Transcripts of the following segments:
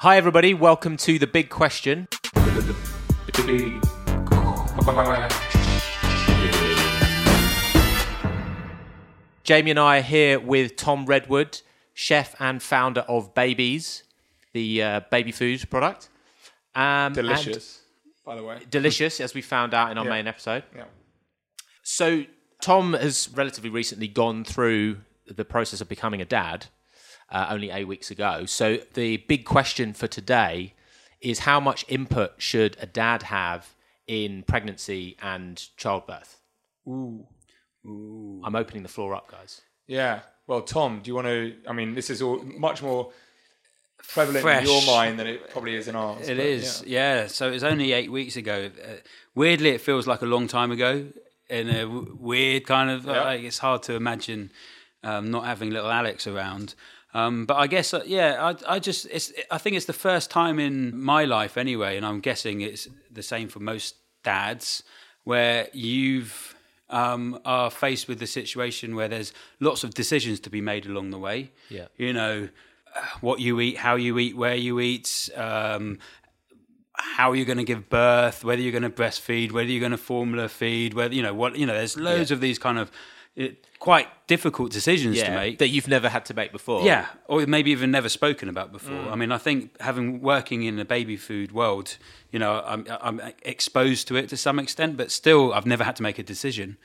Hi, everybody. Welcome to the big question. Jamie and I are here with Tom Redwood, chef and founder of Babease, the uh, baby food product. Um, Delicious, by the way. delicious, as we found out in our Yeah. main episode. Yeah. So, Tom has relatively recently gone through the process of becoming a dad, uh, only eight weeks ago. So, the big question for today is how much input should a dad have in pregnancy and childbirth? Ooh. Ooh. I'm opening the floor up, guys. Yeah. Well, Tom, do you want to? I mean, this is all much more prevalent Fresh. in your mind than it probably is in ours. It but is, yeah. yeah. So it was only eight weeks ago. Uh, weirdly, it feels like a long time ago. In a w- weird kind of, Yeah. like, it's hard to imagine um, not having little Alex around. Um, but I guess, uh, yeah, I, I just, it's, I think it's the first time in my life anyway, and I'm guessing it's the same for most dads, where you've um, are faced with the situation where there's lots of decisions to be made along the way. Yeah. You know, what you eat, how you eat, where you eat, um, how you're going to give birth, whether you're going to breastfeed, whether you're going to formula feed, whether you know what you know. There's loads Yeah. of these kind of it, quite difficult decisions to make. that you've never had to make before. Yeah, or maybe even never spoken about before. Mm. I mean, I think having working in the baby food world, you know, I'm, I'm exposed to it to some extent, but still, I've never had to make a decision.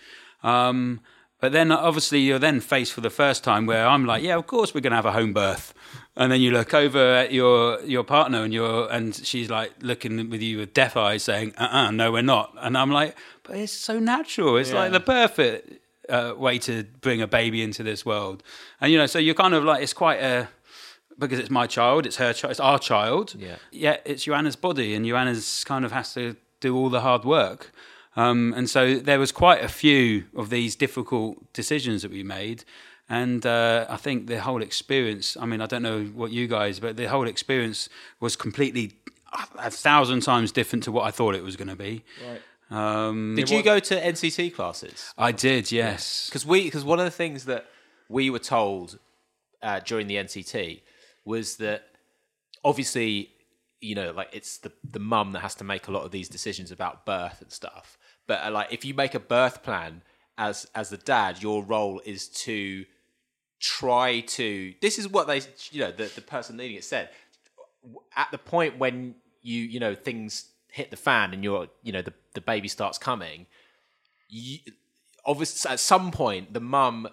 Um, but then, obviously, you're then faced for the first time where I'm like, yeah, of course we're going to have a home birth, and then you look over at your your partner and you're and she's like looking with you with deaf eyes, saying, uh, uh no, we're not, and I'm like, but it's so natural. It's like the perfect uh, way to bring a baby into this world. And you know, so you're kind of like it's quite a because it's my child, it's her child, it's our child. Yeah. Yet it's Joanna's body, and Joanna's kind of has to do all the hard work. Um, and so there was quite a few of these difficult decisions that we made. And uh, I think the whole experience, I mean, I don't know what you guys, but the whole experience was completely a thousand times different to what I thought it was going to be. Right. Um, Did you go to NCT classes? I did, yes. Because we, because one of the things that we were told uh, during the NCT was that obviously, you know, like it's the the mum that has to make a lot of these decisions about birth and stuff. But uh, like, if you make a birth plan as as the dad, your role is to try to. This is what they, you know, the the person leading it said. At the point when you, you know, things hit the fan and you're, you know, the the baby starts coming. You, obviously, at some point, the mum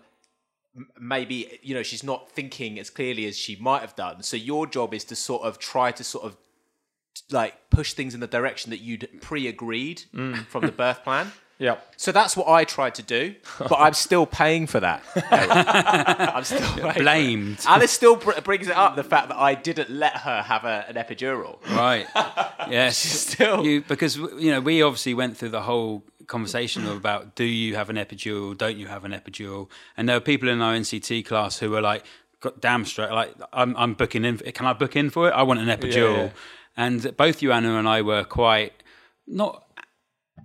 maybe you know she's not thinking as clearly as she might have done so your job is to sort of try to sort of like push things in the direction that you'd pre-agreed Mm. from the birth plan Yeah. so that's what I tried to do, but I'm still paying for that. I'm still paying. Blamed. Alice still br- brings it up the fact that I didn't let her have a, an epidural. Right. Yes. Still. You, because you know we obviously went through the whole conversation about do you have an epidural, don't you have an epidural, and there were people in our NCT class who were like, "God damn straight, like I'm I'm booking in. Can I book in for it? I want an epidural." yeah. And both you, Anna, and I were quite not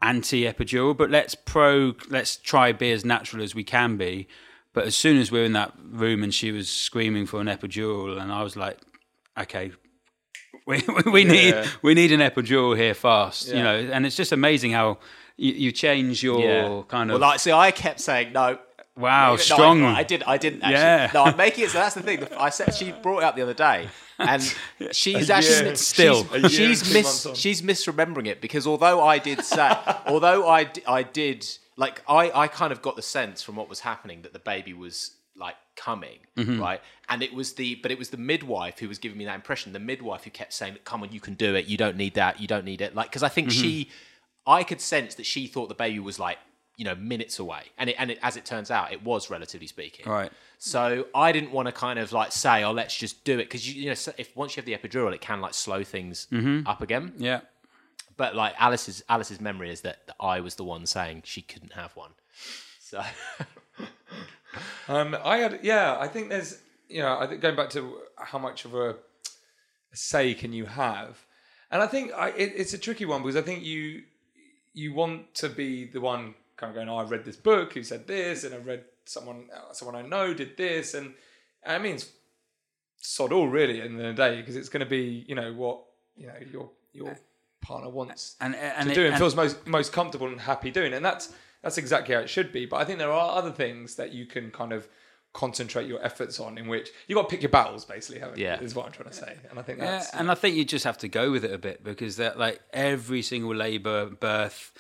anti epidural, but let's pro let's try be as natural as we can be. But as soon as we're in that room and she was screaming for an epidural, and I was like, okay, we, we need Yeah. we need an epidural here fast, you know. And it's just amazing how you, you change your kind of Well, like, see, I kept saying no. Wow No, I- strong. I, did. I didn't actually. Yeah. No, I'm making it. So that's the thing. I said she brought it up the other day, and she's actually. Still. she's, she's mis she's misremembering it because although I did say, although I I did like I I kind of got the sense from what was happening that the baby was like coming Mm-hmm. right and it was the but it was the midwife who was giving me that impression the midwife who kept saying come on you can do it you don't need that you don't need it like because i think Mm-hmm. she i could sense that she thought the baby was like you know minutes away and it and it, as it turns out it was relatively speaking Right. so i didn't want to kind of like say oh let's just do it because you, you know if once you have the epidural it can like slow things Mm-hmm. up again yeah. but like alice's alice's memory is that, that i was the one saying she couldn't have one so Um, I had, yeah, I think there's, you know, I think going back to how much of a, a say can you have, and I think I, it, it's a tricky one because I think you you want to be the one kind of going, oh, I read this book who said this, and I read someone uh, someone I know did this, and I mean, it's sod all really in the day because it's going to be, you know, what you know your your partner wants And and to it- do and, and- feels most most comfortable and happy doing, and that's that's exactly how it should be. But I think there are other things that you can kind of concentrate your efforts on, in which you got to pick your battles, basically. haven't you, Yeah. is what I'm trying to say, and I think Yeah, that's and I think you just have to go with it a bit because that like every single labour birth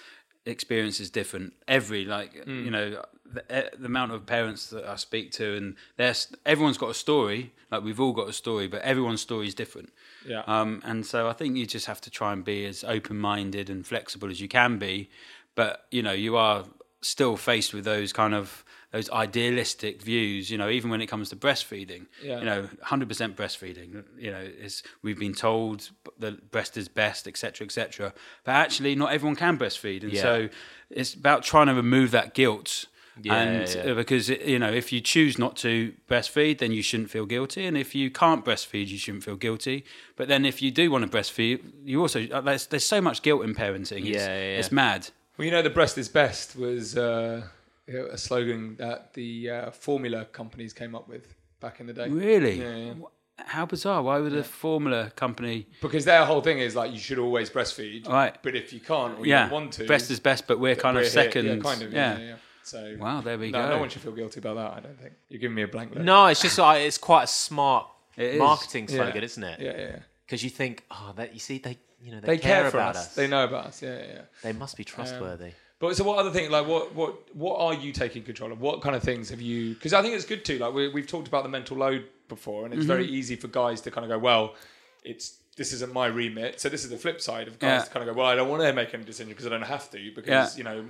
experience is different. Every like Hmm. you know the, eh, the amount of parents that I speak to and there's everyone's got a story. Like we've all got a story, but everyone's story is different. Yeah. Um, and so I think you just have to try and be as open minded and flexible as you can be. But you know you are still faced with those kind of those idealistic views, you know, even when it comes to breastfeeding, Yeah. you know, 100% breastfeeding, you know, is we've been told the breast is best, etc., etc. But actually, not everyone can breastfeed, and Yeah. so it's about trying to remove that guilt. Yeah, and yeah, yeah. because you know, if you choose not to breastfeed, then you shouldn't feel guilty, and if you can't breastfeed, you shouldn't feel guilty. But then, if you do want to breastfeed, you also uh, there's, there's so much guilt in parenting. It's, Yeah, yeah, yeah. it's mad. Well, you know, the breast is best was uh, you know, a slogan that the uh, formula companies came up with back in the day. Really? Yeah, yeah. How bizarre! Why would a formula company? Because their whole thing is like you should always breastfeed, Right. But if you can't or you don't want to, breast is best, but we're kind we're of second. Yeah, kind of. Yeah, yeah. yeah. So Wow, there we no, go. no one should feel guilty about that. I don't think you're giving me a blank look. no it's just like it's quite a smart It is. marketing Yeah. slogan isn't it Yeah, yeah. yeah. because you think oh that you see they you know they, They care, for about us. us. They know about us. Yeah, yeah. yeah. they must be trustworthy But so, what other thing? Like, what what what are you taking control of? What kind of things have you? Because I think it's good too. Like, we, we've talked about the mental load before, and it's very Mm-hmm. easy for guys to kind of go, well, it's this isn't my remit. So this is the flip side of guys Yeah. to kind of go, well, I don't want to make any decision because I don't have to because Yeah. you know,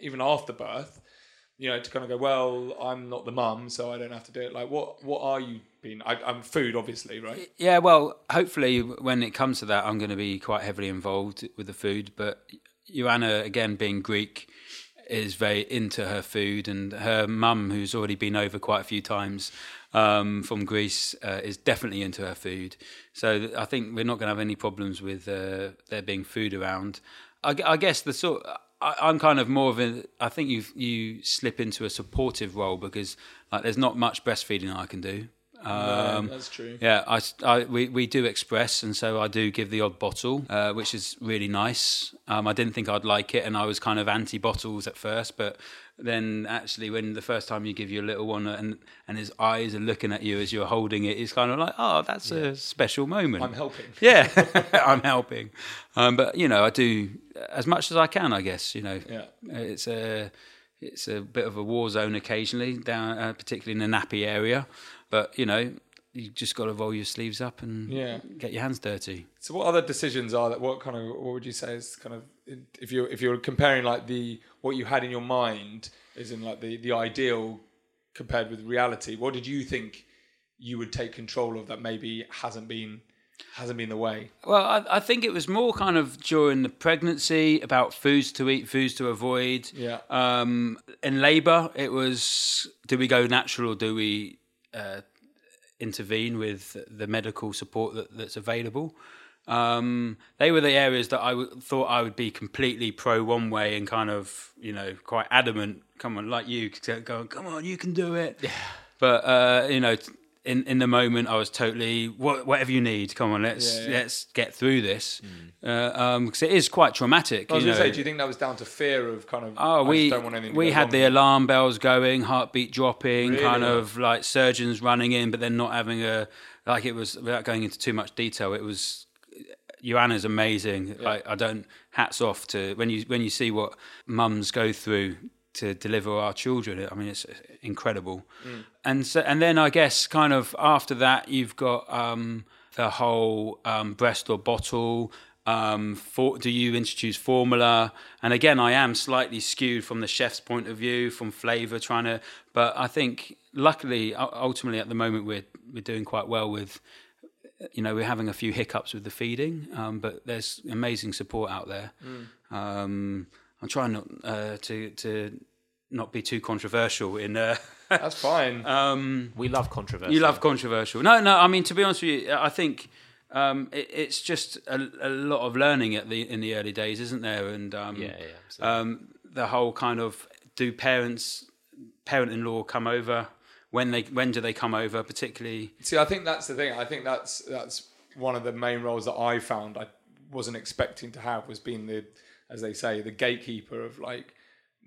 even after birth, you know, to kind of go, well, I'm not the mum, so I don't have to do it. Like, what what are you being? I, I'm food, obviously, right? Yeah, well, hopefully when it comes to that, I'm going to be quite heavily involved with the food. But Joanna, again, being Greek, is very into her food, and her mum, who's already been over quite a few times um, from Greece, uh, is definitely into her food. So I think we're not going to have any problems with uh, there being food around. I, I guess the sort. I, I'm kind of more of a. I think you you slip into a supportive role because like there's not much breastfeeding I can do. Um, that's true. Yeah, I, I- we, we do express, and so I do give the odd bottle, uh, which is really nice. Um, I didn't think I'd like it, and I was kind of anti bottles at first, but then actually, when the first time you give your little one, and and his eyes are looking at you as you're holding it, it's kind of like, oh, that's a special moment. I'm helping. Yeah, I'm helping. Um, but you know, I do as much as I can. I guess you know. Yeah. It's a it's a bit of a war zone occasionally down, uh, particularly in the nappy area. But you know, you just got to roll your sleeves up and Yeah. get your hands dirty. So what other decisions are that? What kind of what would you say is kind of if you're if you're comparing like the what you had in your mind is in like the the ideal compared with reality? What did you think you would take control of that maybe hasn't been hasn't been the way? Well, I, I think it was more kind of during the pregnancy about foods to eat, foods to avoid. Yeah. Um, in labour, it was do we go natural or do we uh, intervene with the medical support that, that's available? Um, they were the areas that I w- thought I would be completely pro one way and kind of, you know, quite adamant. Come on, like you, going, come on, you can do it. Yeah. But uh, you know, in in the moment, I was totally "Wha- whatever you need. Come on, let's Yeah, yeah. let's get through this because uh, um it is quite traumatic. I was you going to say, do you think that was down to fear of kind of? Oh, I we just don't want anything to we had wrong the alarm bells going, heartbeat dropping, kind of like surgeons running in, but then not having a like it was without going into too much detail. It was Joanna's amazing. Like I don't hats off to when you when you see what mums go through to deliver our children. I mean, it's incredible. Mm. And so and then I guess kind of after that, you've got um, the whole um, breast or bottle. Um, for, do you introduce formula? And again, I am slightly skewed from the chef's point of view, from flavour, trying to. But I think, luckily, ultimately, at the moment, we're we're doing quite well with. You know, we're having a few hiccups with the feeding, um, but there's amazing support out there. Um, I'm trying not uh, to to not be too controversial in. Uh, That's fine. um, We love controversy. you love controversial. No, no. I mean, to be honest with you, I think um, it, it's just a, a lot of learning at the in the early days, isn't there? And um, Yeah, yeah, um, the whole kind of do parents, parent-in-law come over? When they when do they come over? Particularly, See, I think that's the thing. I think that's that's one of the main roles that I found I wasn't expecting to have was being the, as they say, the gatekeeper of like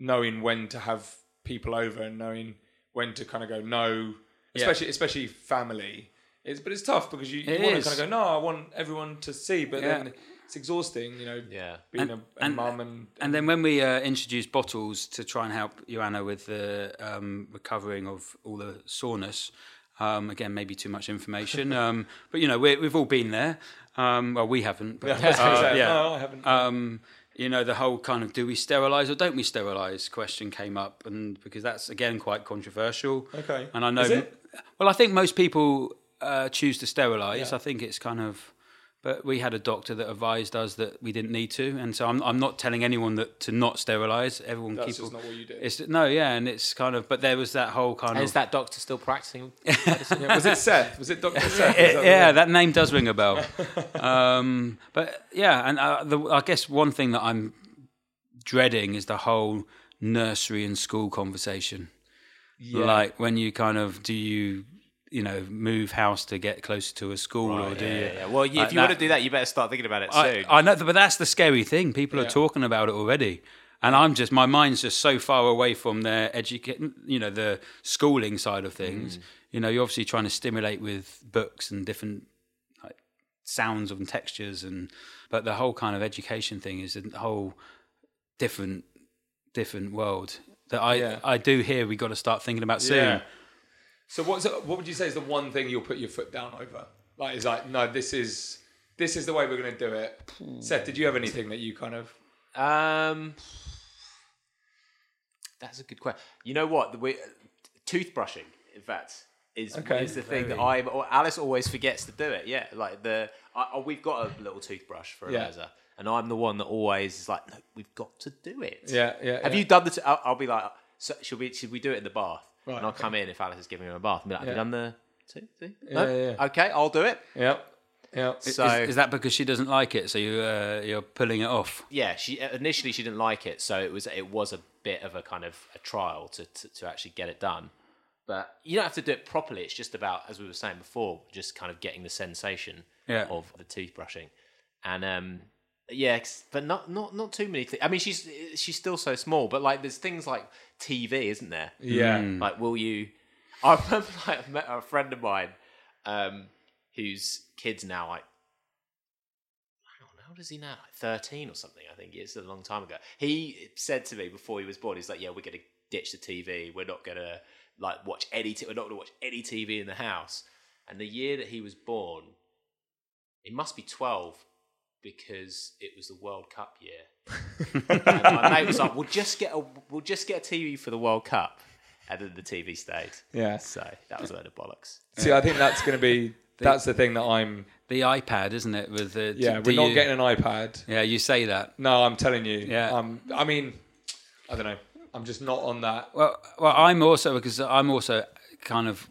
knowing when to have people over and knowing when to kind of go no, especially especially family. It's but it's tough because you, you It want to kind of go no, I want everyone to see, but Yeah. then it's exhausting, you know. Yeah. being And- a, a and- mum and And then when we uh, introduced bottles to try and help Joanna with the um, recovering of all the soreness, um, again, maybe too much information, um, but you know, we we've all been there. Um, well, we haven't. But, I uh, say, yeah. no, I haven't. You know, the whole kind of do we sterilize or don't we sterilize question came up, and because that's again quite controversial. Okay. And I know, well, I think most people uh, choose to sterilize. Yeah. I think it's kind of, but we had a doctor that advised us that we didn't need to, and so I'm I'm not telling anyone that to not sterilize. Everyone That's keep just not what you do. It's no, yeah, and it's kind of, but there was that whole kind And of is that doctor still practicing? Yeah, was it Seth? Was it Doctor Seth? Is Eh, that yeah, that name does ring a bell. um, but yeah, and uh, the, I guess one thing that I'm dreading is the whole nursery and school conversation. Like when you kind of do you, you know, move house to get closer to a school, or do yeah, you? yeah. Well, Like if you want to do that, you better start thinking about it I, soon. I know, but that's the scary thing. People Yeah. are talking about it already, and I'm just my mind's just so far away from their education, you know, the schooling side of things. Mm. You know, you're obviously trying to stimulate with books and different like sounds and textures, and but the whole kind of education thing is a whole different different world that I. I do hear we got to start thinking about soon. Yeah. So what's what would you say is the one thing you'll put your foot down over? Like is like no, this is this is the way we're going to do it. Seth, did you have anything that you kind of? Um, that's a good question. You know what? The way, toothbrushing, in fact, is Okay. is the thing that I or Alice always forgets to do it. Yeah, like the I, oh, we've got a little toothbrush for Yeah. Eliza, and I'm the one that always is like, no, we've got to do it. Yeah, yeah. Have yeah. you done the? T- I'll, I'll be like, so should we? Should we do it in the bath? Right, and I'll okay. come in if Alice is giving her a bath. And be like, have Yeah. you done the? Two, two? Yeah, No? yeah, yeah. Okay, I'll do it. Yep. Yep. Is- So is, that because she doesn't like it? So you uh, you're pulling it off? yeah, she initially she didn't like it, so it was it was a bit of a kind of a trial to to, to actually get it done. But you don't have to do it properly. It's just about, as we were saying before, just kind of getting the sensation Yeah. of the toothbrushing, and um, yeah, but not not not too many. things. I mean, she's she's still so small, but like there's things like TV, isn't there? Yeah. Like, will you? I remember like I met a friend of mine, um, whose kids now like hang on, how old is he now? Like thirteen or something? I think it's a long time ago. He said to me before he was born, he's like, "Yeah, we're gonna ditch the TV. We're not gonna like watch any. T- we're not gonna watch any TV in the house." And the year that he was born, he must be twelve because it was the World Cup year. and my mate was like, "We'll just get a we'll just get a TV for the World Cup." And then the TV stayed. Yeah. So that was a load of bollocks. See, I think that's going to be that's the thing that I'm. The iPad, isn't it? With the Yeah, do we're not you- getting an iPad. Yeah, you say that. No, I'm telling you. Yeah. Um, I mean, I don't know. I'm just not on that. Well, well, I'm also because I'm also kind of,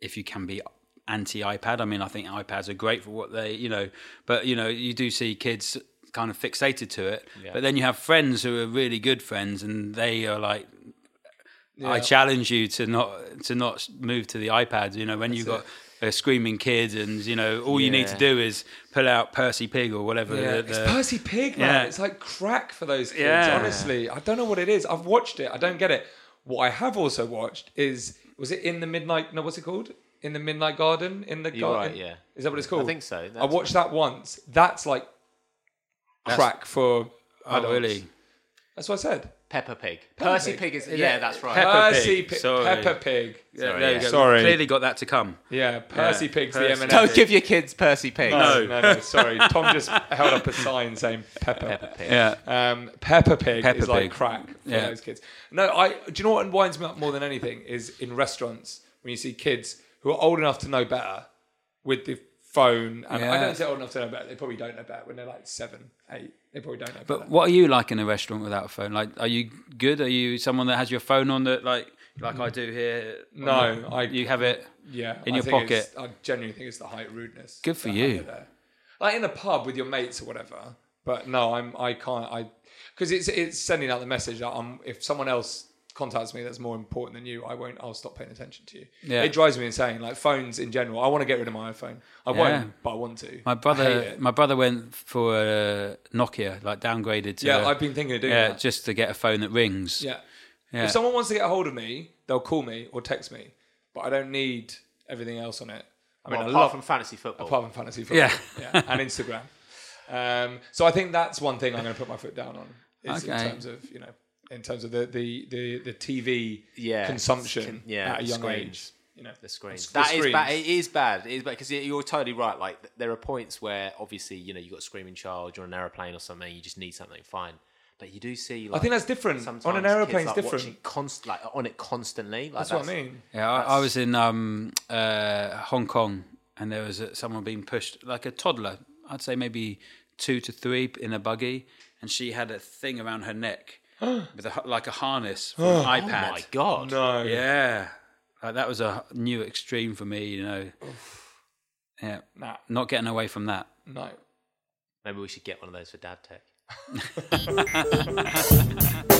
if you can be anti iPad. I mean, I think iPads are great for what they, you know, but you know, you do see kids kind of fixated to it. But then you have friends who are really good friends, and they are like. I challenge you to not to not move to the iPads. You know, when you've got a screaming kid, and you know, all you need to do is pull out Percy Pig or whatever. Yeah, the- it's Percy Pig, man. Yeah. It's like crack for those kids. Yeah. Honestly, I don't know what it is. I've watched it. I don't get it. What I have also watched is was it in the midnight? No, what's it called? In the Midnight Garden? In the You're garden? right, yeah. Is that what it's called? I think so. I That's- watched that once. That's like crack for. Oh, adults. really? That's what I said. Peppa Pig. Percy Pig. Pig is Yeah. yeah, that's right. Peppa Percy Pig, Pig. sorry. Peppa Pig. Yeah, Sorry, there you yeah. go. Sorry. Clearly got that to come. Yeah, Percy Yeah, Pig's Percy. the M&M. Don't give your kids Percy Pig. No, no, no. Sorry, Tom just held up a sign saying Peppa. Peppa Pig. Yeah. Um, Peppa Pig Peppa is like Pig. crack for Yeah. those kids. No, I. Do you know what winds me up more than anything is in restaurants when you see kids who are old enough to know better with the phone. And I Yeah. don't say old enough to know better. They probably don't know better when they're like seven, eight. They probably don't know better. But what are you like in a restaurant without a phone? Like, are you good? Are you someone that has your phone on that, like, like I do here? No, I- You have it. yeah, in your think it's- pocket. I genuinely think it's the height of rudeness. Good for you. have there. Like in a pub with your mates or whatever. But no, I'm. I can't. I because it's it's sending out the message that I'm. If someone else contacts me that's more important than you, I won't. I'll stop paying attention to you. Yeah. It drives me insane. Like phones in general. I want to get rid of my iPhone. I Yeah. won't, but I want to. My brother, my brother went for a Nokia, like downgraded to. yeah, a- I've been thinking of doing yeah, that. just to get a phone that rings. yeah. Yeah. If someone wants to get a hold of me, they'll call me or text me, but I don't need everything else on it. I mean, Well, I apart love from fantasy football. apart from fantasy football, Yeah. yeah, and Instagram. Um, so I think that's one thing I'm going to put my foot down on. Is in terms of you know, in terms of the the the, the TV Yeah. consumption Con- yeah, at a young screens. age. You know, the screens. The That is screens. bad. It is bad. It is bad because you're totally right. Like there are points where obviously you know you have got a screaming child, you're on an aeroplane or something, you just need something. Fine, but you do see. Like, think that's different. sometimes On an aeroplane, aeroplane's like, different. watching Const, like on it constantly. Like, That's, what I mean. Yeah, I, I was in um, uh, Hong Kong, and there was a, someone being pushed, like a toddler. I'd say maybe two to three in a buggy, and she had a thing around her neck with a, like a harness for an oh iPad. Oh my god! No. Yeah, like, that was a new extreme for me. You know, yeah, Nah. not getting away from that. No. Maybe we should get one of those for Dad Tech.